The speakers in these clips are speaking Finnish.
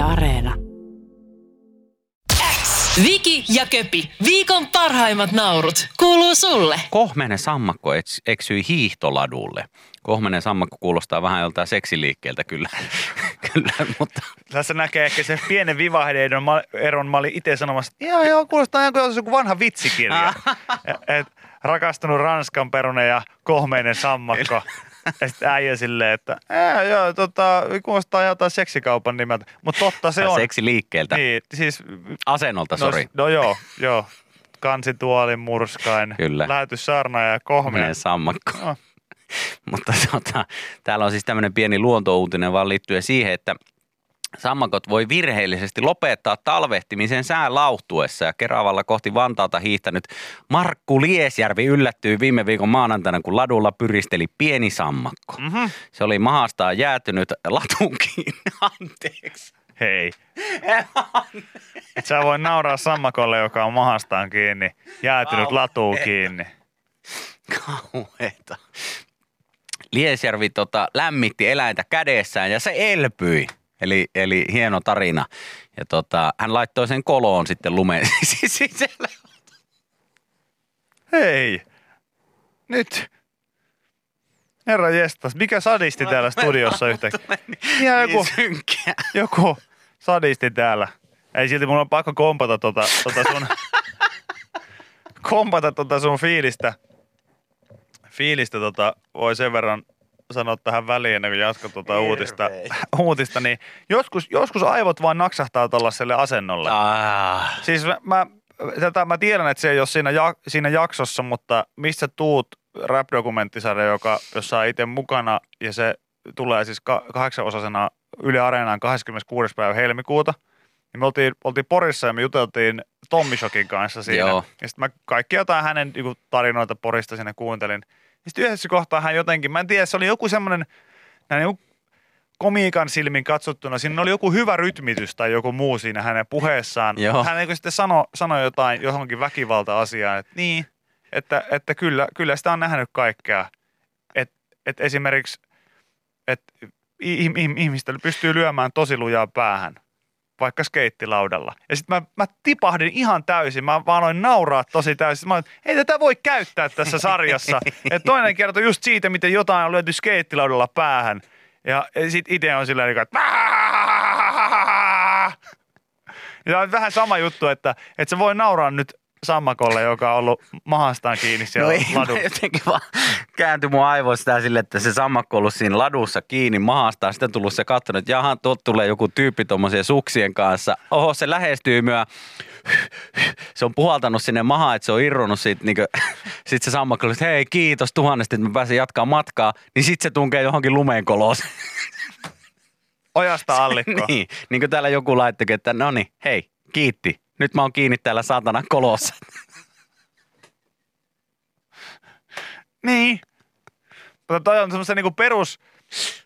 Yle Areena. Viki ja Köpi, viikon parhaimmat naurut, kuuluu sulle. Kohmenen sammakko eks- eksyi hiihtoladulle. Kohmenen sammakko kuulostaa vähän joltain seksiliikkeeltä kyllä, kyllä mutta Tässä näkee ehkä se pienen vivahdeidon mä- eron. Mä olin itse sanomassa, että joo, joo, kuulostaa ihan kuin joku vanha vitsikirja. Et, rakastunut Ranskan perune ja kohmeinen sammakko. Ja sitten äijä silleen, että Ää, joo, tota, kuulostaa jotain seksikaupan nimeltä. Mutta totta se on. seksiliikkeeltä. Niin, siis, Asennolta, no, sori. no joo, joo. Kansituoli, murskain, Kyllä. lähetyssaarna ja kohmeinen. Kohmenen sammakko. Joo. Mutta tota, täällä on siis tämmöinen pieni luontouutinen vaan liittyen siihen, että sammakot voi virheellisesti lopettaa talvehtimisen sään lauhtuessa ja Keravalla kohti Vantaata hiihtänyt Markku Liesjärvi yllättyi viime viikon maanantaina, kun ladulla pyristeli pieni sammakko. Mhm. Se oli mahastaan jäätynyt latun kiinni. Anteeksi. Hei. Et sä voi nauraa sammakolle, joka on mahastaan kiinni, jäätynyt latuun kiinni. Kauheeta. Liesjärvi tota, lämmitti eläintä kädessään ja se elpyi. Eli, eli hieno tarina. Ja tota, hän laittoi sen koloon sitten lumeen sisällä. Hei. Nyt. Herra jestas, mikä sadisti täällä studiossa yhtäkkiä? Ihan joku, synkkää. joku sadisti täällä. Ei silti mun on pakko kompata tota, tota sun, kompata tota sun fiilistä. Fiilistä tota, voi sen verran sanoa tähän väliin ennen kuin jatkan tuota uutista, uutista, niin joskus, joskus aivot vaan naksahtaa tällaiselle asennolle. Ah, Siis mä, mä, tätä, mä tiedän, että se ei ole siinä, ja, siinä jaksossa, mutta missä tuut rap-dokumenttisarja, joka, jossa on itse mukana ja se tulee siis ka- kahdeksanosasena Yle Areenaan 26. päivä helmikuuta. Niin me oltiin, oltiin Porissa ja me juteltiin Tommi Shokin kanssa siinä. Joo. Ja sitten mä kaikki jotain hänen niinku, tarinoita Porista siinä kuuntelin. Sitten yhdessä kohtaa hän jotenkin, mä en tiedä, se oli joku semmoinen, näin niinku komiikan silmin katsottuna, siinä oli joku hyvä rytmitys tai joku muu siinä hänen puheessaan. Joo. Hän niin sitten sanoi sano jotain johonkin väkivalta-asiaan, että niin, että, että kyllä, kyllä sitä on nähnyt kaikkea. Että et esimerkiksi, että ihmistä pystyy lyömään tosi lujaa päähän, vaikka skeittilaudalla. Ja sitten mä, mä tipahdin ihan täysin, mä vaan aloin nauraa tosi täysin. Mä olin, ei tätä voi käyttää tässä sarjassa. Et toinen kertoi just siitä, miten jotain on lyöty skeittilaudalla päähän. Ja, ja sitten itse on silleen, että ja tämä on vähän sama juttu, että, että se voi nauraa nyt sammakolle, joka on ollut mahastaan kiinni siellä no ei, ladun. mä jotenkin vaan kääntyi mun aivoista sille, että se sammakko on ollut siinä ladussa kiinni mahastaan. Sitten tullut se katsonut, että jaha, tuot tulee joku tyyppi tuommoisien suksien kanssa. Oho, se lähestyy myö. Se on puhaltanut sinne mahaan, että se on irronnut siitä. Niin sitten se sammakko oli, että hei kiitos tuhannesti, että mä pääsen jatkaa matkaa. Niin sitten se tunkee johonkin lumeen koloon. Ojasta allikko. niin, niin kuin täällä joku laittokin, että no niin, hei, kiitti. Nyt mä oon kiinni täällä saatana kolossa. Niin. Mutta toi on semmoisen niinku perus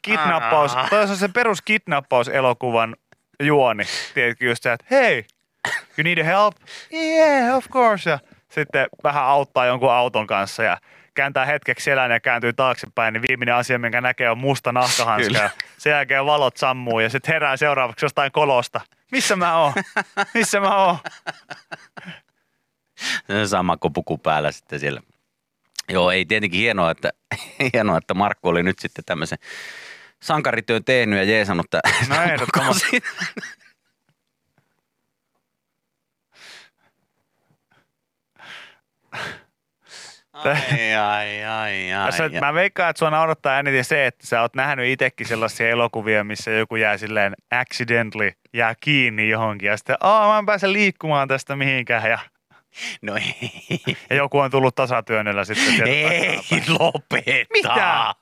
kidnappaus, toi on se perus kidnappauselokuvan juoni. Tiedätkö just se, että hei, you need help? Yeah, of course. Ja sitten vähän auttaa jonkun auton kanssa ja kääntää hetkeksi selän ja kääntyy taaksepäin, niin viimeinen asia, minkä näkee, on musta nahkahanska. Kyllä. Ja sen jälkeen valot sammuu ja sitten herää seuraavaksi jostain kolosta. Missä mä oon? Missä mä oon? Se sammakko puku päällä sitten siellä. Joo, ei tietenkin hienoa, että, hienoa, että Markku oli nyt sitten tämmöisen sankarityön tehnyt ja jeesannut tämän No ehdottomasti. Ai, ai, ai, ai. Sä, ai. mä veikkaan, että sua naurattaa eniten se, että sä oot nähnyt itsekin sellaisia elokuvia, missä joku jää silleen accidentally, jää kiinni johonkin ja sitten, aa mä en pääse liikkumaan tästä mihinkään ja, No ei, ja joku on tullut tasatyönnöllä sitten ei lopeta. Mitä?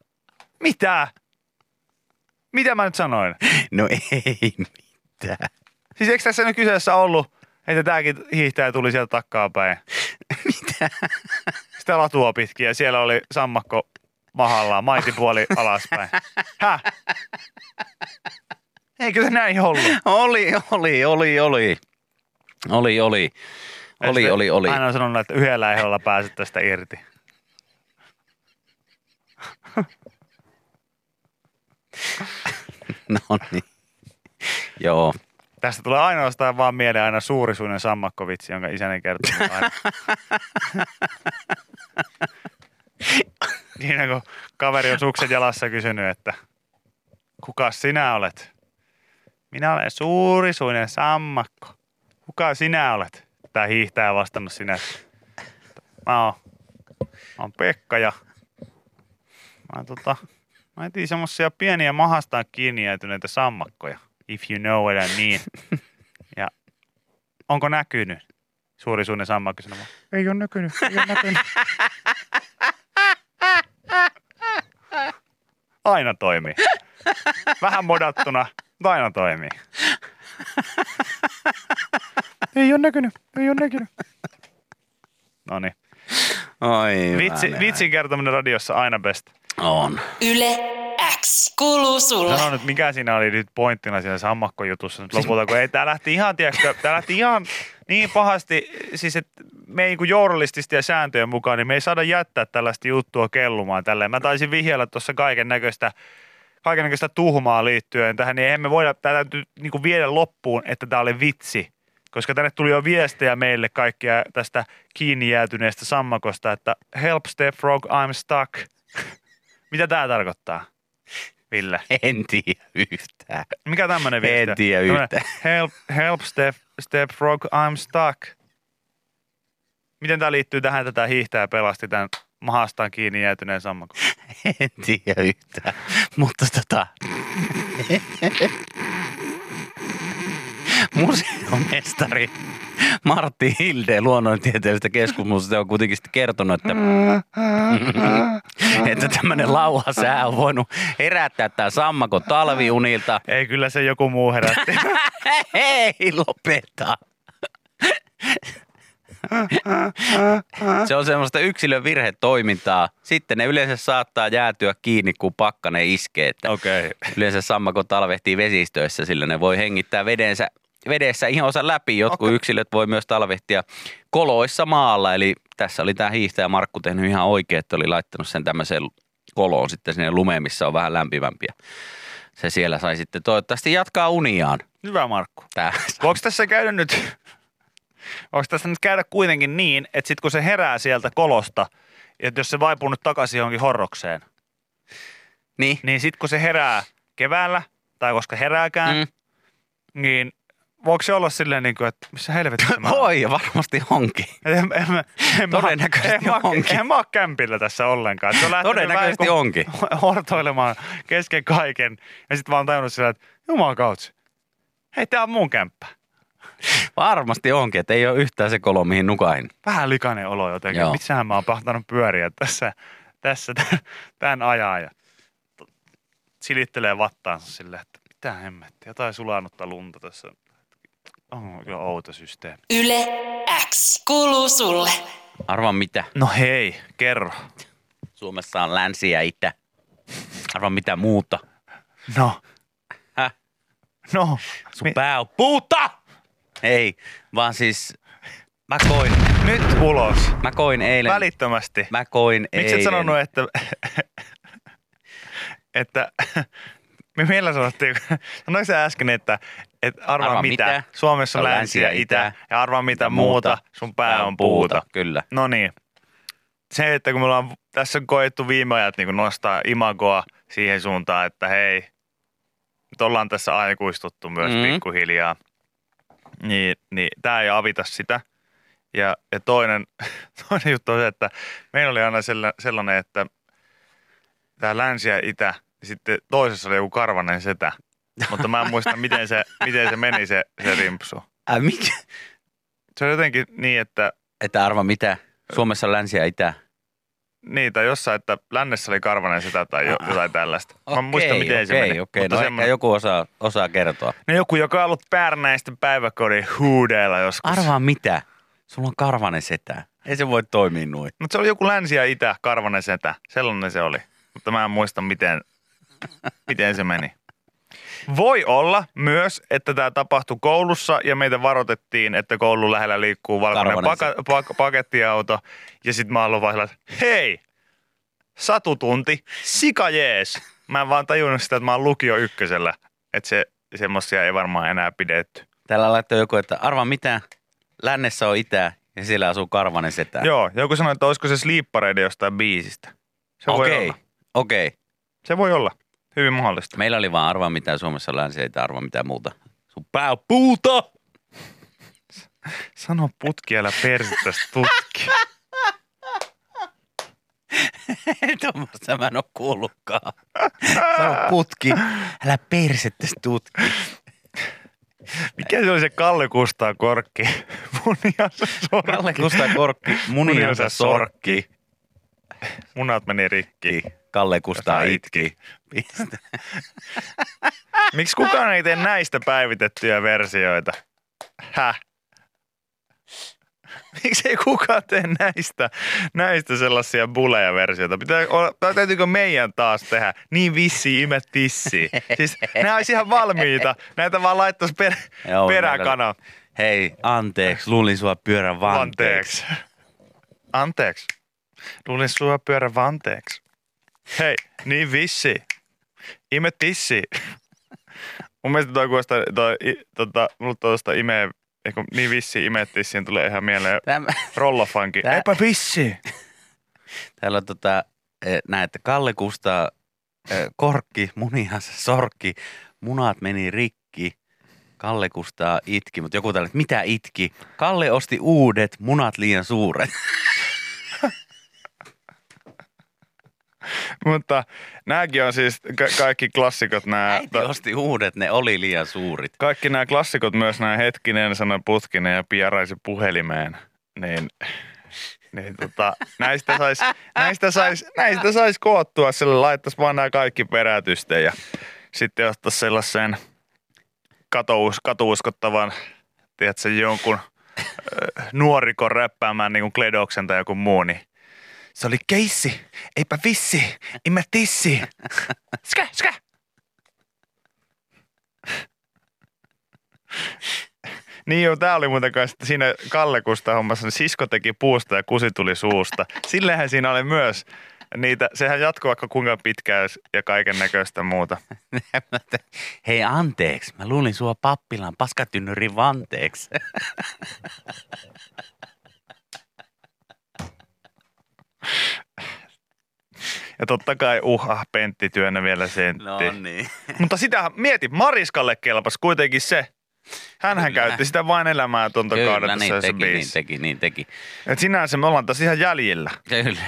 Mitä? Mitä mä nyt sanoin? No ei mitään. Siis eikö tässä nyt kyseessä ollut, että tääkin hiihtäjä tuli sieltä takkaa päin? Mitä? Sitä latua pitkin ja siellä oli sammakko mahallaan, maitipuoli alaspäin. Häh? Eikö se näin ollut? Oli, oli, oli, oli. Oli, oli. Oli, oli, oli. Hän on sanonut, että yhdellä ehdolla pääset tästä irti. No niin. Joo. Tästä tulee ainoastaan vaan mieleen aina suurisuinen sammakkovitsi, jonka isäni kertoo aina. Niin kun kaveri on sukset jalassa kysynyt, että kuka sinä olet? Minä olen suurisuinen sammakko. Kuka sinä olet? Tää hiihtää vastannut sinä. Mä oon, mä oon Pekka ja mä oon tota, mä etin semmosia pieniä mahastaan kiinni jäätyneitä sammakkoja. If you know what I mean. Ja onko näkynyt? Suurisuinen sammakko sanoi, ei ole näkynyt, ei ole näkynyt. Aina toimii. Vähän modattuna, mutta aina toimii. Ei ole näkynyt, ei ole näkynyt. No niin. Oi, Vitsi, vitsin kertominen radiossa aina best. On. Yle kuuluu sulle. Sano nyt, mikä siinä oli nyt pointtina siinä sammakkojutussa nyt lopulta, kun ei, tää lähti ihan, tiedätkö, tää lähti ihan niin pahasti, siis että me ei niin ja sääntöjen mukaan, niin me ei saada jättää tällaista juttua kellumaan tälleen. Mä taisin vihjellä tuossa kaiken näköistä kaiken näköistä tuhmaa liittyen tähän, niin eihän me voida tätä täytyy niin viedä loppuun, että tämä oli vitsi. Koska tänne tuli jo viestejä meille kaikkia tästä kiinni jäätyneestä sammakosta, että help step frog, I'm stuck. Mitä tämä tarkoittaa, Ville? En tiedä yhtään. Mikä tämmöinen viesti? En tiedä Tämmönen, yhtään. Help, help step, step frog, I'm stuck. Miten tämä liittyy tähän, että tämä hiihtäjä pelasti tämän mahastaan kiinni jäätyneen sammakon? En tiedä yhtään. Mutta tota... Museomestari Martti Hilde luonnontieteellisestä keskusmuseosta on kuitenkin sitten kertonut, että, että tämmöinen lauhasää on voinut herättää tämän sammakon talviunilta. Ei, kyllä se joku muu herätti. Hei, lopeta. Se on semmoista yksilön virhetoimintaa. Sitten ne yleensä saattaa jäätyä kiinni, kun pakkanen iskee. Että Okei. Yleensä sammakot talvehtii vesistöissä, sillä ne voi hengittää vedensä, vedessä ihonsa läpi. Jotkut Okei. yksilöt voi myös talvehtia koloissa maalla. Eli tässä oli tämä hiihtäjä Markku tehnyt ihan oikein, että oli laittanut sen tämmöiseen koloon sitten sinne lumeen, missä on vähän lämpimämpiä. Se siellä sai sitten toivottavasti jatkaa uniaan. Hyvä Markku. Tää. Voiko tässä käydä nyt, voiko tässä nyt käydä kuitenkin niin, että sitten kun se herää sieltä kolosta, että jos se vaipuu nyt takaisin johonkin horrokseen, Niin. niin sitten kun se herää keväällä, tai koska herääkään, mm. niin voiko se olla silleen, niin kuin, että missä helvetissä mä? Voi, ja varmasti onkin. En, en, en, en, Todennäköisesti en, mä, onkin. en mä ole kämpillä tässä ollenkaan. Se on Todennäköisesti vähän onkin. hortoilemaan kesken kaiken. Ja sitten oon tajunnut sillä, että jumal kautsi. Hei, tää on mun kämppä. Varmasti onkin, että ei ole yhtään se kolo, mihin nukahin. Vähän likainen olo jotenkin. Joo. Missähän mä oon pahtanut pyöriä tässä, tässä tämän ajan. Ja silittelee vattaansa silleen, että mitä hemmettiä, jotain sulanutta lunta tässä. On kyllä outo systeemi. Yle X kuuluu sulle. Arvaa mitä. No hei, kerro. Suomessa on länsi ja itä. Arvaa mitä muuta. No. Häh? No. Sun Mi- pää on puuta! Ei, vaan siis mä koin, Nyt ulos. mä koin eilen. Välittömästi. Mä koin Miksi et eilen. sanonut, että, että me meillä sanottiin, sanoitko sä äsken, että, että arvaa, Arvaa mitä, mitä. Suomessa on länsi ja itä, ja arvaa mitä muuta, sun pää on puuta. Kyllä. No niin. Se, että kun me ollaan tässä on koettu viime ajat niin nostaa imagoa siihen suuntaan, että hei, nyt ollaan tässä aikuistuttu myös Mm. pikkuhiljaa, niin, niin tämä ei avita sitä. Ja, ja toinen, toinen juttu on se, että meillä oli aina sella- sellainen, että tämä länsi ja itä, sitten toisessa oli joku karvanen setä. Mutta mä en muista, miten se, miten se meni se, se rimpsu. Äh, mikä? Se on jotenkin niin, että Että arva mitä? Suomessa on länsi ja itä. Niitä jossain, että lännessä oli karvanen sitä tai jo, Ah. jotain tällaista. Mä en Okei, muista, miten se okei, meni. Okei, Mutta no semmoinen- joku osaa, osaa kertoa. No joku, joka on ollut Pärnäisten päiväkodin huudeilla joskus. Arvaa mitä? Sulla on karvanen setä. Ei se voi toimia noin. Mutta se oli joku länsi ja itä, karvanen setä. Sellainen se oli. Mutta mä en muista, miten, miten se meni. Voi olla myös, että tämä tapahtui koulussa ja meitä varoitettiin, että koulun lähellä liikkuu valkoinen paka- pak- pakettiauto. Ja sitten mä aloin hei, satutunti, sika jees. Mä en vaan tajunnut sitä, että mä oon lukio ykkösellä, että se, semmosia ei varmaan enää pidetty. Täällä laittoi joku, että arvaa mitä, lännessä on itä ja siellä asuu Karvanen setä. Joo, joku sanoi, että olisiko se sleeppareiden jostain biisistä. Se voi Okei, olla. okei. Se voi olla. Hyvin mahdollista. Meillä oli vaan arvaa mitä Suomessa länsi, ei arvaa mitään muuta. Sun pää on puuta! Sano putki, älä persittäisi tutki. Tuommoista mä en oo kuullutkaan. Sano putki, älä persettä tutki. Mikä se oli se Kalle Kustaa korkki? Muniansa sorkki. Kalle Kustaa Korkki, muniansa sorkki. Munat meni rikki. Kalle Kustaa itki. Piste. Miksi kukaan ei tee näistä päivitettyjä versioita? Häh? Miksi ei kukaan tee näistä, näistä sellaisia buleja versioita? Pitää, olla- tai täytyykö meidän taas tehdä? Niin vissi, ime tissi. Siis nämä olisi ihan valmiita. Näitä vaan laittaisi per, Joo, peräkana. Hei, anteeksi, luulin sua pyörän vanteeksi. Vanteeksi. Anteeksi. Luulin sua pyörä vanteeksi. Hei, niin vissi. Ime tissi. Mun mielestä toi kuulostaa, toi, tota, mulla tuosta ime, eikö, niin vissi ime tissiin tulee ihan mieleen Tämä, rollofanki. Tää- Eipä vissi. täällä on tota, eh, näette, Kalle Kustaa eh, korkki, muniansa sorkki, munat meni rikki. Kalle Kustaa itki, mutta joku että mitä itki? Kalle osti uudet, munat liian suuret. Mutta nämäkin on siis ka- kaikki klassikot. Nää, Äiti osti uudet, ne oli liian suurit. kaikki nämä klassikot, myös nämä hetkinen, sanoi putkinen ja piaraisi puhelimeen, niin, niin tota, näistä saisi näistä sais, näistä sais koottua, sille laittaisi vaan nämä kaikki perätysten ja sitten ottaisi sellaisen katous, katuuskottavan, tiedätkö, jonkun nuorikon räppäämään niin kuin Kledoksen tai joku muu, niin se oli keissi, eipä vissi, imme tissi. Skä, skä. Niin joo, tää oli muuten kanssa että siinä Kalle Kusta hommassa, niin sisko teki puusta ja kusi tuli suusta. Sillehän siinä oli myös niitä, sehän jatkuu vaikka kuinka pitkään ja kaiken näköistä muuta. Hei anteeksi, mä luulin sua pappilan paskatynnyrin vanteeksi. Ja totta kai uha, Pentti työnnä vielä sentti. No niin. Mutta sitä mieti, Mariskalle kelpas kuitenkin se. Hänhän Kyllä. käytti sitä vain elämää tuntokauden Kyllä, tässä niin teki, niin biisissä. teki, niin teki. Et sinänsä me ollaan tässä ihan jäljellä. Kyllä.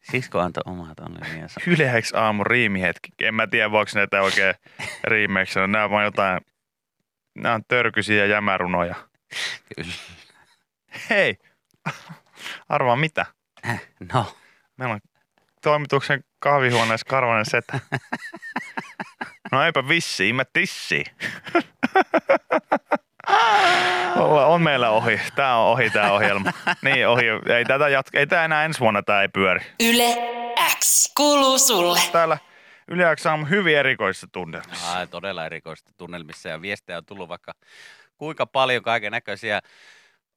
Sisko antoi omat onnelmiensa. Yleäks aamu riimihetki. En mä tiedä, voiko näitä oikein riimeiksi sanoa. Nämä on vaan jotain, nämä on törkysiä jämärunoja. Kyllä. Hei, arvaa mitä? No, Meillä on toimituksen kahvihuoneessa karvanen setä. No eipä vissi, ime tissi. Olla- on meillä ohi. Tää on ohi tää ohjelma. Niin ohi. Ei tätä jatka, ei tää enää ensi vuonna tää ei pyöri. Yle X kuuluu sulle. Täällä Yleäksä on hyvin erikoisissa tunnelmissa. ai, todella erikoista tunnelmissa ja viestejä on tullut vaikka kuinka paljon kaiken näköisiä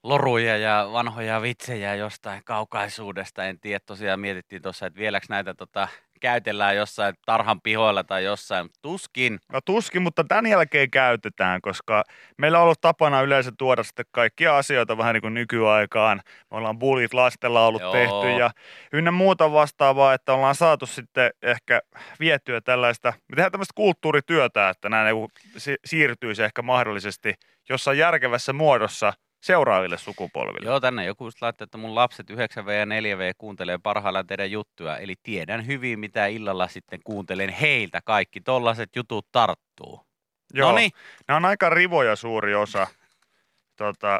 loruja ja vanhoja vitsejä jostain kaukaisuudesta. En tiedä, tosiaan mietittiin tuossa, että vieläks näitä tota, käytellään jossain tarhan pihoilla tai jossain. Tuskin. No tuskin, mutta tämän jälkeen käytetään, koska meillä on ollut tapana yleensä tuoda sitten kaikkia asioita vähän niin kuin nykyaikaan. Me ollaan bullit lastella ollut Joo. tehty ja ynnä muuta vastaavaa, että ollaan saatu sitten ehkä viettyä tällaista, me tehdään tämmöistä kulttuurityötä, että nämä niinku si- siirtyisi ehkä mahdollisesti jossain järkevässä muodossa seuraaville sukupolville. Joo, tänne joku just laittoi, että mun lapset 9V ja 4V kuuntelee parhaillaan teidän juttuja. Eli tiedän hyvin, mitä illalla sitten kuuntelen heiltä. Kaikki tollaset jutut tarttuu. Joo. Noniin. Nämä on aika rivoja suuri osa, tota,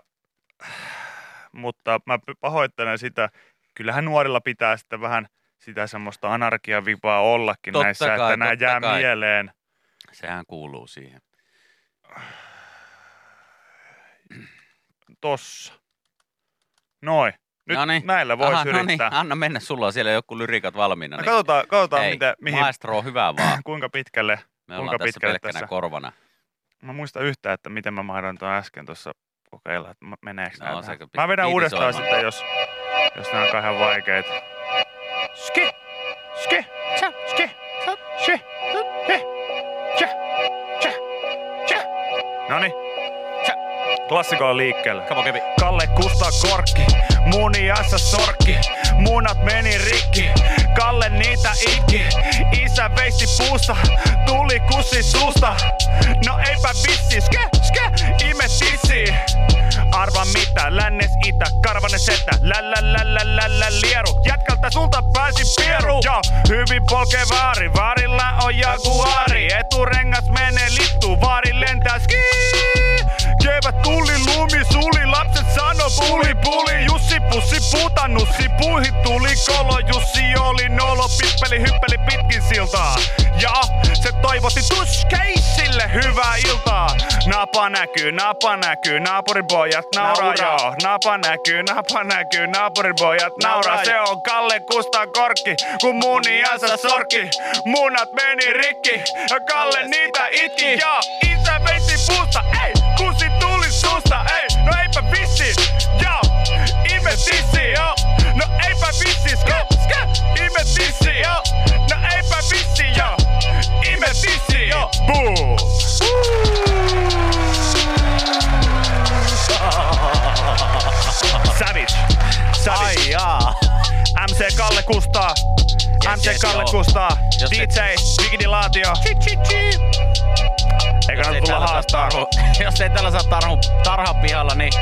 mutta mä pahoittelen sitä. Kyllähän nuorilla pitää sitten vähän sitä semmoista anarkiavipaa ollakin Totta näissä, kai, että nämä jää kai. mieleen. Sehän kuuluu siihen tossa. Noin. Nyt Noniin. näillä voisi Aha, no niin. yrittää. Noniin. Anna mennä, sulla on siellä joku lyrikat valmiina. No, niin... Katsotaan, katsotaan mitä, mihin... Maestro on hyvä vaan. kuinka pitkälle. Me kuinka tässä pitkälle pelkkänä tässä. korvana. Mä muistan yhtään, että miten mä mahdoin tuon äsken tuossa kokeilla, että meneekö no, näin. Mä vedän uudestaan sitten, jos, jos nämä on kahden vaikeita. Ski! Ski! Tsa! Ski! Tsa! Ski! He! Tsa! Tsa! Tsa! Noniin. Klassikolla liikkeelle. Come on, Kepi. Kalle Kustaa korkki, muniassa sorkki, munat meni rikki, Kalle niitä itki, isä veisti puussa, tuli kussi suusta, no eipä vissi, ske, ske, ime tissi. Arva mitä, lännes itä, karvanen setä, lä lä lä lä lä lä lieru, jätkältä sulta pääsi pieru, ja hyvin polkee vaari, vaarilla on jaguari, eturengas menee littu, vaari lentää skii. Kevät tuli, lumi suli, lapset sano puli puli. Jussi pussi puta nussi, puihi tuli kolo. Jussi oli nolo, pippeli hyppeli pitkin siltaa. Ja se toivotti tuskeissille hyvää iltaa. Napa näkyy, napa näkyy, naapuripojat nauraa Nauraa. joo. Napa näkyy, napa näkyy, naapuripojat nauraa. Nauraa. Se on Kalle Kustaa korkki, kun muniansa sorkki. Munat meni rikki, ja Kalle niitä itki. Ja isä veisi puusta, ei, Kustaa. Yes, MC yes, Kalle joo. Kustaa. Jos DJ et- Digidilaatio. Eikä Jos näitä ei tulla haastaa. tarhu, jos ei tällä saa tarhu, tarha pihalla, niin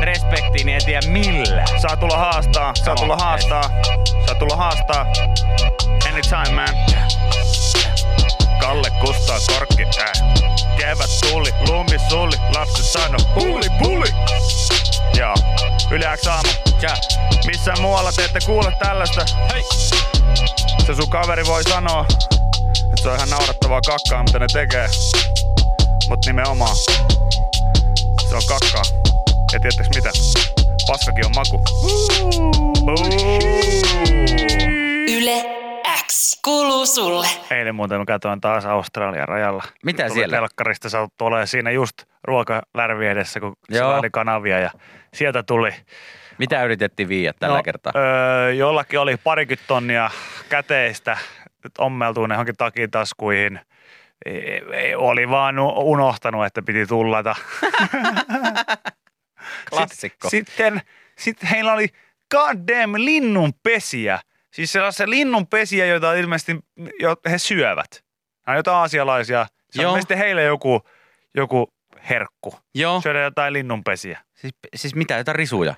respektiin, niin en tiedä millä. Saa tulla haastaa. Saa Come tulla on, haastaa. Saa tulla haastaa. Anytime man. Kalle Kustaa korkki. Äh. Kevät tuli, lumi suli, lapset sano puli puli. Joo. Yle X aamu. Tja. Missään muualla te ette kuule tällaista. Hei. Se sun kaveri voi sanoa, että se on ihan naurattavaa kakkaa, mitä ne tekee. Mut nimenomaan, se on kakkaa. Ja tiedättekö mitä? Paskakin on maku. Buu. Eilen muuten mä katsoin taas Australian rajalla. Mitä Tuli siellä? Telkkarista sattu olemaan siinä just ruokalärvi edessä, kun oli kanavia ja sieltä tuli. Mitä yritettiin viiä tällä no, kertaa? Öö, jollakin oli parikymmentä tonnia käteistä, nyt ommeltuu ne johonkin takitaskuihin. Ei, ei, oli vaan unohtanut, että piti tullata. Klassikko. Sit- Sitten, sitten heillä oli goddamn linnunpesiä. Siis sellaisia linnunpesiä, joita ilmeisesti jo, he syövät. Nämä on jotain aasialaisia. Se on Joo. ilmeisesti heille joku, joku herkku. Joo. Syödä jotain linnunpesiä. Siis, siis mitä, jotain risuja?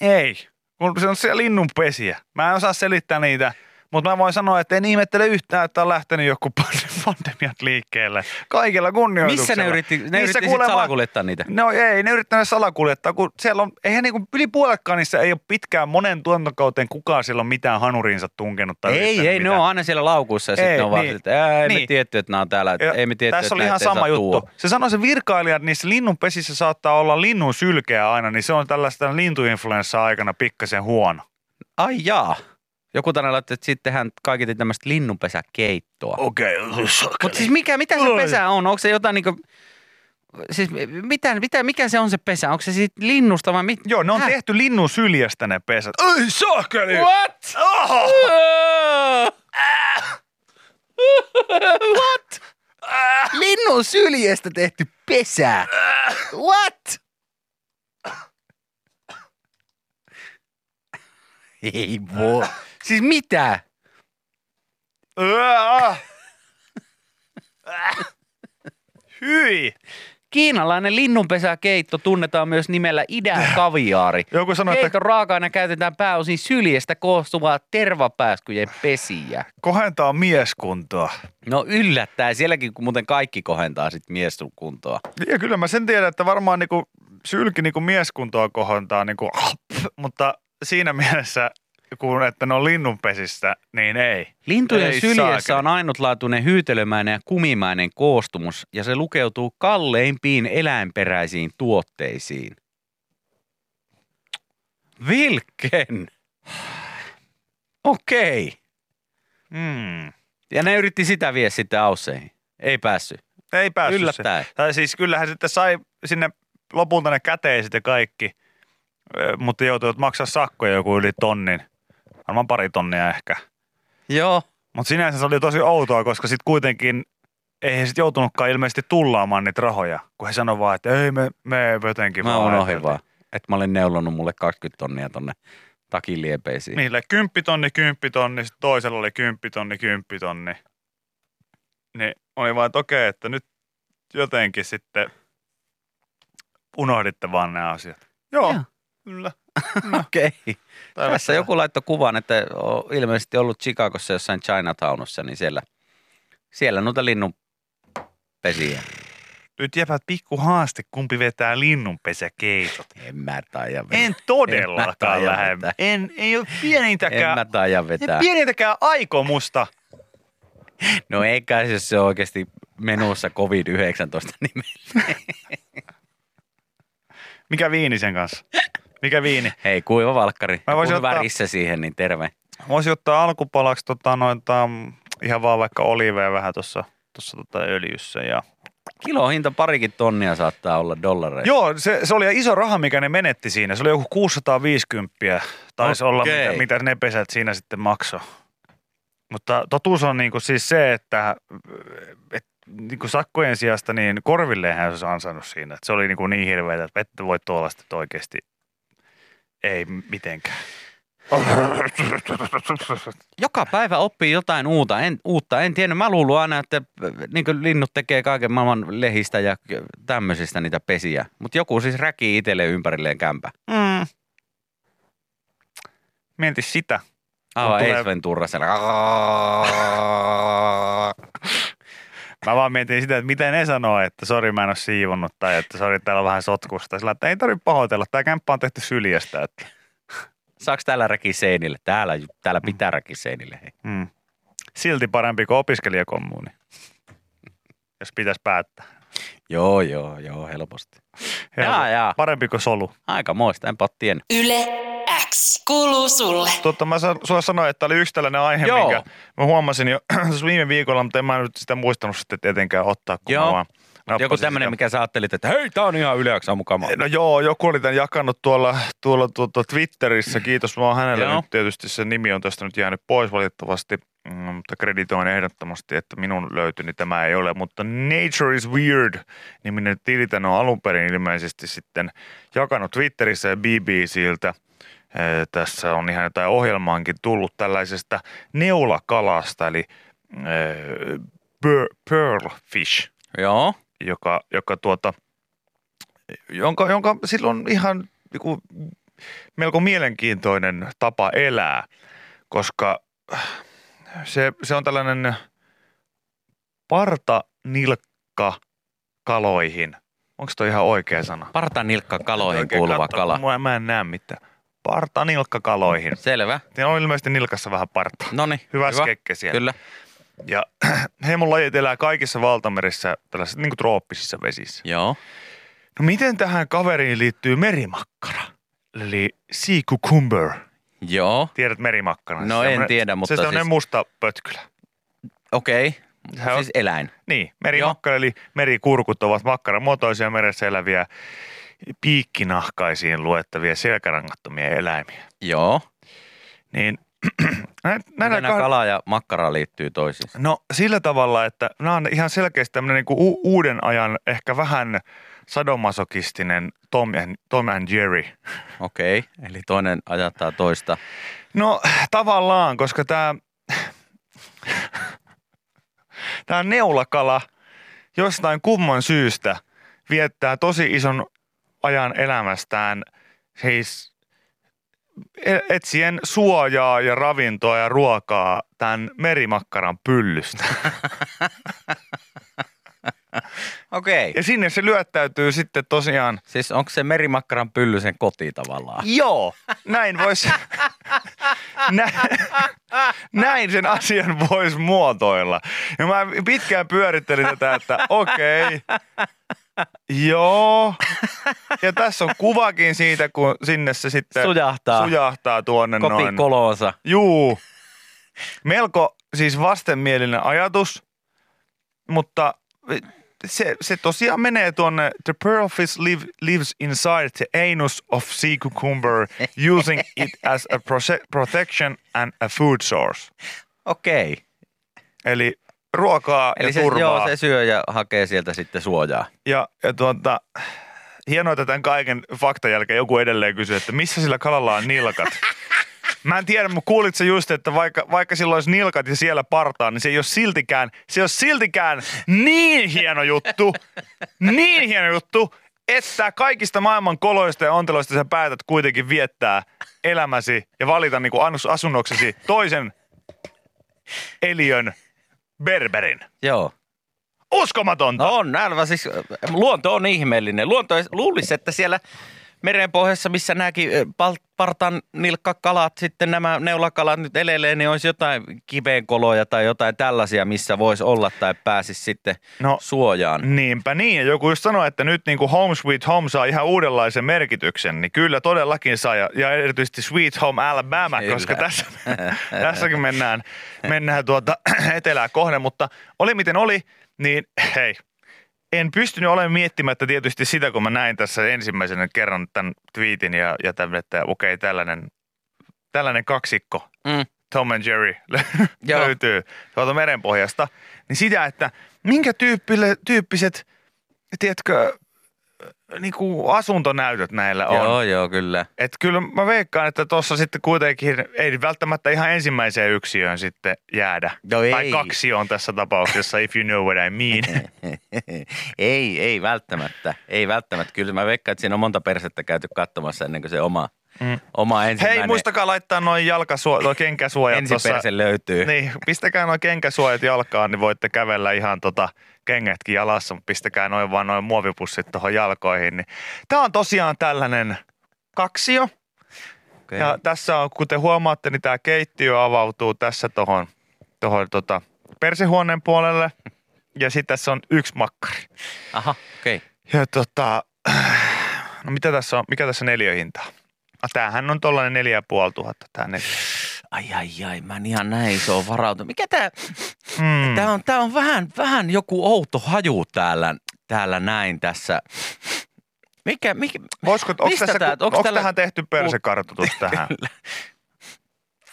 Ei, kun se on siellä linnunpesiä. Mä en osaa selittää niitä, mutta mä voin sanoa, että en ihmettele yhtään, että on lähtenyt joku pandemiat liikkeelle. Kaikilla kunnioituksella. Missä ne yritti, ne yritti kuulemma- salakuljettaa niitä? No ei, ne yrittäneet salakuljettaa, kun siellä on, eihän niinku yli puoletkaan niissä ei ole pitkään monen tuotantokauteen kukaan siellä on mitään hanuriinsa tunkenut. Tai Ei, ei, ne mitään. on aina siellä laukussa ja sitten ne on vaan niin. niin. että ei me Niin. tietty, että nämä on täällä, Ja ei me tietty, Tässä että oli ihan sama juttu. tuoda. Se sanoi se virkailija, että niissä linnunpesissä saattaa olla linnun sylkeä aina, niin se on tällaista lintuinfluenssa-aikana pikkasen huono. Ai jaa. Joku tänne laittoi, että sitten tehdään kaiketi tämmöistä linnunpesäkeittoa. Okei, okay. Mutta siis mikä, mitä se pesä on? Onko se jotain niinku, siis mitä, mitä, mikä se on se pesä? Onko se siitä linnusta vai mit? Joo, ne on Häh? tehty linnun syljestä ne pesät. Ai saakeli! What? Oho! What? Linnun syljestä tehty pesä. What? Ei voi. Siis mitä? Ää! Hyi! Kiinalainen linnunpesäkeitto tunnetaan myös nimellä idän kaviaari. Joku sanoi, että Keiton raaka-aine käytetään pääosin syljestä koostuvaa tervapääskyjen pesiä. kohentaa mieskuntoa. No yllättäen, sielläkin kun muuten kaikki kohentaa sit mieskuntoa. Ja kyllä mä sen tiedän, että varmaan niinku sylki niinku mieskuntoa kohentaa, niinku, mutta siinä mielessä, kun että ne on linnunpesistä, niin ei. Lintujen Ei syljessä saakeli. on ainutlaatuinen hyytelömäinen ja kumimäinen koostumus ja se lukeutuu kalleimpiin eläinperäisiin tuotteisiin. Vilken! Okei. Mm. Ja ne yritti sitä vie sitten Ausseihin. Ei päässyt. Ei päässyt Yllättäen. Se. Tai siis kyllähän sitten sai sinne lopulta ne käteiset ja kaikki, mutta joutuivat maksaa sakkoja joku yli tonnin. Varmaan pari tonnia ehkä. Joo. Mutta sinänsä se oli tosi outoa, koska sitten kuitenkin ei he sitten joutunutkaan ilmeisesti tullaamaan niitä rahoja, kun he sanoi vaan, että ei me, me jotenkin Mä vaan ajateltiin. vaan, että mä olin neulonut mulle 20 tonnia tonne takiliepeisiin. Niille kymppitonni, kymppitonni, sitten toisella oli kymppitonni, kymppitonni. Niin oli vaan, että okei, että nyt jotenkin sitten unohditte vaan nämä asiat. Joo, Joo. kyllä. Okei. Okay. Tässä joku laittoi kuvan, että on ilmeisesti ollut Chicagossa jossain Chinatownissa, niin siellä, siellä noita linnun pesiä. Nyt jäpät pikku haaste, kumpi vetää linnunpesäkeitot. En mä taida vetää. En En todellakaan taida lähde. vetää. En, ei ole En pienintäkään, mä taida vetää. pienintäkään aikomusta. No eikä se se on oikeasti menussa COVID-19 nimellä. Mikä viini sen kanssa? Mikä viini? Hei, kuiva valkkari. Mä voisin ottaa- risse siihen, niin terve. Voisi ottaa alkupalaksi tota, noita, ihan vaan vaikka oliveja vähän tuossa tossa, tota, öljyssä. Ja... Kilohinta parikin tonnia saattaa olla dollareissa. Joo, se, se, oli iso raha, mikä ne menetti siinä. Se oli joku 650 taisi olla, Okei. mitä, mitä ne pesät siinä sitten maksoi. Mutta totuus on niinku siis se, että et, niinku sakkojen sijasta niin korvilleen hän olisi ansainnut siinä. Et se oli niinku niin hirveätä, että ette voi tuollaista että oikeasti ei mitenkään. Joka päivä oppii jotain uutta. En, uutta. en tiennyt. Mä luulin aina, että niin linnut tekee kaiken maailman lehistä ja tämmöisistä niitä pesiä. Mutta joku siis räkii itselleen ympärilleen kämpä. Mm. Mieti sitä. Aivan tulee- Ace Ventura siellä. Mä vaan mietin sitä, että miten ne sanoo, että sori mä en ole siivonnut tai että sori täällä on vähän sotkusta. Sillä että ei tarvitse pahoitella, tämä kämppä on tehty syljestä. Että. Saaks täällä räki seinille? Täällä, täällä pitää räki seinille. Hei. Mm. Silti parempi kuin opiskelijakommuuni, jos pitäisi päättää. Joo, joo, joo, helposti. Helppo. Jaa, jaa. Parempi kuin solu. Aika moista, enpä ole tiennyt. Yle X kuuluu sulle. Totta, mä san- sulla sanoin, että oli yksi tällainen aihe, Joo. minkä mä huomasin jo viime viikolla, mutta en mä nyt sitä muistanut sitten tietenkään ottaa, kun Joo. mä vaan Joku tämmöinen, mikä sä ajattelit, että hei, tää on ihan yleensä mukava. No joo, joku oli tämän jakanut tuolla, tuolla tuota Twitterissä. Kiitos vaan hänelle. Joo. Nyt tietysti se nimi on tästä nyt jäänyt pois valitettavasti, mm, mutta kreditoin ehdottomasti, että minun löytyi, niin tämä ei ole. Mutta Nature is Weird niminen tili on alun perin ilmeisesti sitten jakanut Twitterissä ja BBCltä. Tässä on ihan jotain ohjelmaankin tullut tällaisesta neulakalasta, eli pearl- pearlfish Joo. joka, joka tuota, jonka, jonka sillä on ihan niinku, melko mielenkiintoinen tapa elää, koska se, se on tällainen parta nilkka kaloihin. Onko toi ihan oikea sana? Partanilkka kaloihin Oikein kuuluva katso, kala. Mä, mä en näe mitään. Parta nilkka kaloihin. Selvä. Siinä on ilmeisesti nilkassa vähän parta. Noni. Hyvä, skekke siellä. Kyllä. Ja heimon lajit elää kaikissa valtamerissä, tällaisissa niin trooppisissa vesissä. Joo. No miten tähän kaveriin liittyy merimakkara? Eli sea cucumber. Joo. Tiedät merimakkaran? No Se en on- tiedä, mutta Se on siis- musta pötkylä. Okei. Se on- Siis eläin. Niin, merimakkara eli merikurkut ovat makkaran muotoisia meressä eläviä piikkinahkaisiin luettavia selkärangattomia eläimiä. Joo. Niin näillä kah- kala ja makkara liittyy toisiinsa? No sillä tavalla, että nämä on ihan selkeästi tämmöinen niin u- uuden ajan ehkä vähän sadomasokistinen Tom, and- Tom and Jerry. Okei. Eli toinen ajattaa toista. No tavallaan, koska tämä tämä neulakala jostain kumman syystä viettää tosi ison ajan elämästään siis e- etsien suojaa ja ravintoa ja ruokaa tämän merimakkaran pyllystä. Okei. Ja sinne se lyöttäytyy sitten tosiaan Siis onko se merimakkaran pylly sen koti tavallaan? Joo, näin voisi, Nä, näin sen asian voisi muotoilla. Ja mä pitkään pyörittelin tätä, että okei, joo. Ja tässä on kuvakin siitä, kun sinne se sitten Sujahtaa. sujahtaa tuonne Koti noin. kolonsa. Juu. Melko siis vastenmielinen ajatus, mutta se, se tosiaan menee tuonne, the pearlfish live, lives inside the anus of sea cucumber using it as a protection and a food source. Okei. Eli ruokaa Eli ja se, turvaa. joo, se syö ja hakee sieltä sitten suojaa. Ja, ja tuota, hienoa, että tämän kaiken faktan jälkeen joku edelleen kysyy, että missä sillä kalalla on nilkat. Mä en tiedä, mutta kuulit sä just, että vaikka, vaikka sillä olisi nilkat ja siellä partaa, niin se ei ole siltikään, se ei ole siltikään niin hieno juttu, niin hieno juttu, että kaikista maailman koloista ja onteloista sä päätät kuitenkin viettää elämäsi ja valita niin kuin asunnoksesi toisen eliön berberin. Joo. Uskomatonta! No on, aivan siis luonto on ihmeellinen. Luonto, luulisi, että siellä merenpohjassa, missä nämäkin eh, partan nilkkakalat, sitten nämä neulakalat nyt elelee, niin olisi jotain kiveenkoloja tai jotain tällaisia, missä voisi olla tai pääsisi sitten No, no, suojaan. Niinpä niin. Ja joku just sanoi, että nyt niin kuin Home Sweet Home saa ihan uudenlaisen merkityksen, niin kyllä todellakin saa. Ja, ja erityisesti Sweet Home Alabama, Kyllä. koska tässä, tässäkin mennään, mennään tuota etelää kohden. Mutta oli miten oli, niin hei, en pystynyt olemaan miettimättä tietysti sitä, kun mä näin tässä ensimmäisenä kerran tämän tweetin ja, ja tämän, että okei, okay, tällainen, tällainen kaksikko Mm. Tom and Jerry löytyy tuolta merenpohjasta, niin sitä, että minkä tyyppille, tyyppiset, tiedätkö, niin kuin asuntonäytöt näillä on. Joo, joo, kyllä. Et kyllä mä veikkaan, että tuossa sitten kuitenkin ei välttämättä ihan ensimmäiseen yksiöön sitten jäädä. No tai ei. kaksi on tässä tapauksessa, if you know what I mean. ei, ei välttämättä. Ei välttämättä. Kyllä mä veikkaan, että siinä on monta persettä käyty katsomassa ennen kuin se oma, Mm. oma ensimmäinen Hei, muistakaa laittaa noin jalkasuo, noin kenkäsuojat tuossa. löytyy. Niin, pistäkää noin kenkäsuojat jalkaan, niin voitte kävellä ihan tota kengätkin jalassa, mutta pistäkää noin vaan noin muovipussit tuohon jalkoihin. Niin. Tämä on tosiaan tällainen kaksio. Okay. Ja tässä on, kuten huomaatte, niin tämä keittiö avautuu tässä tuohon tohon, tota, persehuoneen puolelle. Ja sitten tässä on yksi makkari. Aha, okei. Okay. Ja tota, no mitä tässä on, mikä tässä on? Tämähän on tollainen neljä tuhatta, tää neljä. Ai, ai, ai, mä en ihan näin iso varautunut. Mikä tää, Mm. tää on, tää on vähän, vähän joku outo haju täällä, täällä näin tässä. Mikä, mikä, Voisiko, onko, tässä, tää- onko, onko tällä- tähän tehty persekartoitus tähän?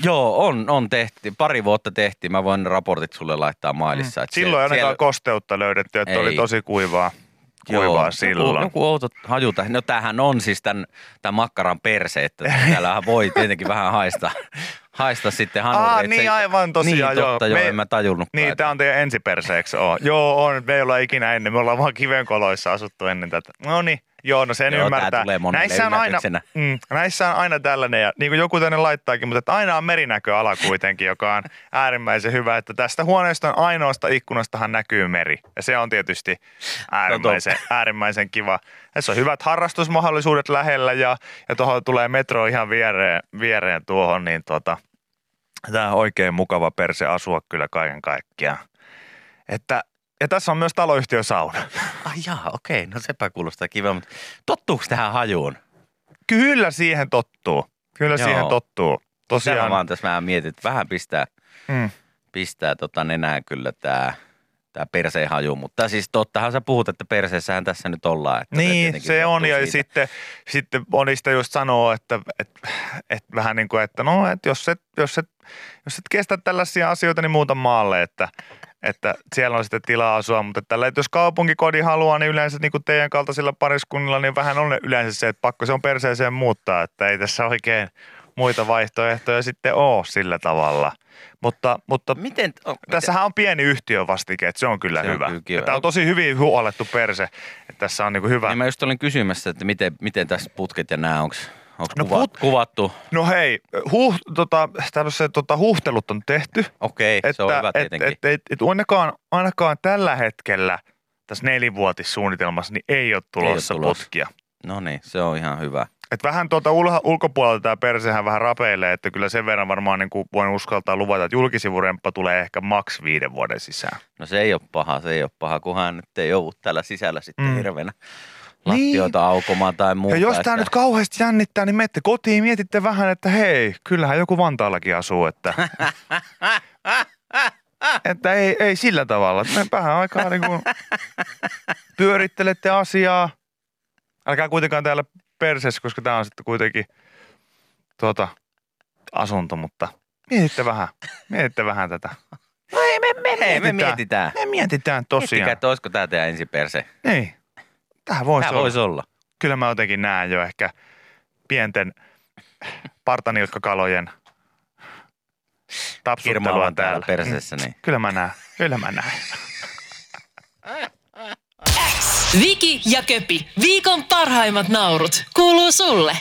Joo, on, on tehty. Pari vuotta tehtiin. Mä voin raportit sulle laittaa mailissa. Mm. että Silloin ei ainakaan kosteutta löydetty, että Ei. oli tosi kuivaa, kuivaa Joo, silloin. Joku, joku outo haju. No tämähän on siis tämän, tämän makkaran perse, että täällähän voi tietenkin vähän haista, haista sitten hanuri. Että niin aivan tosiaan, niin, joo. totta, joo, Me- en mä tajunnutkaan. Niin, tämä on teidän ensiperseeksi. Oo. Joo, on. Me ei olla ikinä ennen. Me ollaan vaan kivenkoloissa asuttu ennen tätä. No niin. Joo, no sen Joo, tää ymmärtää. näissä, on aina, mm, näissä on aina tällainen, ja niin kuin joku tänne laittaakin, mutta että aina on merinäköala kuitenkin, joka on äärimmäisen hyvä. Että tästä huoneesta ainoasta ikkunastahan näkyy meri. Ja se on tietysti äärimmäisen, äärimmäisen kiva. Tässä on hyvät harrastusmahdollisuudet lähellä ja, ja tuohon tulee metro ihan viereen, viereen tuohon, niin tota, tämä on oikein mukava perse asua kyllä kaiken kaikkiaan. Että, ja tässä on myös taloyhtiösauna. Ai jaa, okei. No sepä kuulostaa kiva, mutta tottuuko tähän hajuun? Kyllä siihen tottuu. Kyllä Joo. siihen tottuu. Tosiaan. Tosiaan. vaan tässä vähän mietin, että vähän pistää, Mm. pistää tota nenää kyllä tämä tää perseen haju. Mutta siis tottahan sä puhut, että perseessähän tässä nyt ollaan. Että Niin, se on. Ja siitä. sitten, sitten monista just sanoo, että, että, että vähän niin kuin, että no, että jos et, jos, et, jos et kestä tällaisia asioita, niin muuta maalle, että, että siellä on sitten tilaa asua. Mutta tällä, että jos kaupunkikodin haluaa, niin yleensä niin kuin teidän kaltaisilla pariskunnilla, niin vähän on yleensä se, että pakko se on perseeseen muuttaa, että ei tässä oikein muita vaihtoehtoja sitten ole sillä tavalla. Mutta, mutta Miten, oh, Tässähän on pieni yhtiö vastike, että se on kyllä Se on hyvä. kyllä kiva. Ja Tämä on tosi hyvin huolettu perse, että tässä on niin hyvä. Niin mä just olin kysymässä, että miten, miten tässä putket ja nämä, onko No kuva, put- kuvattu? No hei, huh, tota, tämmöiset tota, huhtelut on tehty. Okei, että, se on hyvä et, tietenkin. et, et, et ainakaan, ainakaan tällä hetkellä tässä nelivuotissuunnitelmassa niin ei ole tulossa Ei ole tulossa. putkia. No niin, se on ihan hyvä. Et vähän tuolta ulha, ulkopuolelta tämä persehän vähän rapeilee, että kyllä sen verran varmaan niin kuin voin uskaltaa luvata, että julkisivuremppa tulee ehkä maks viiden vuoden sisään. No se ei ole paha, se ei ole paha, kunhan nyt ei joudu täällä sisällä sitten mm. hirveänä lattioita aukomaan tai muuta. Ja jos tämä nyt kauheasti jännittää, niin menette kotiin mietitte vähän, että hei, kyllähän joku Vantaallakin asuu, että, että ei, ei sillä tavalla. Me vähän aikaa niin kuin pyörittelette asiaa. Älkää kuitenkaan täällä perseessä, koska tämä on sitten kuitenkin tuota, asunto, mutta mietitte vähän, mietitte vähän tätä. No Ei, me, me, Hei, me mietitään. Me mietitään tosiaan. Miettikää, että olisiko tämä teidän ensiperse. Niin. Tähän voisi Tämä olla. voisi olla. Kyllä mä jotenkin näen jo ehkä pienten partanilkkakalojen tapsuttelua täällä täällä. perseessä, niin. Kyllä mä näen. Kyllä mä näen. Viki ja Köpi, viikon parhaimmat naurut, kuuluu sulle.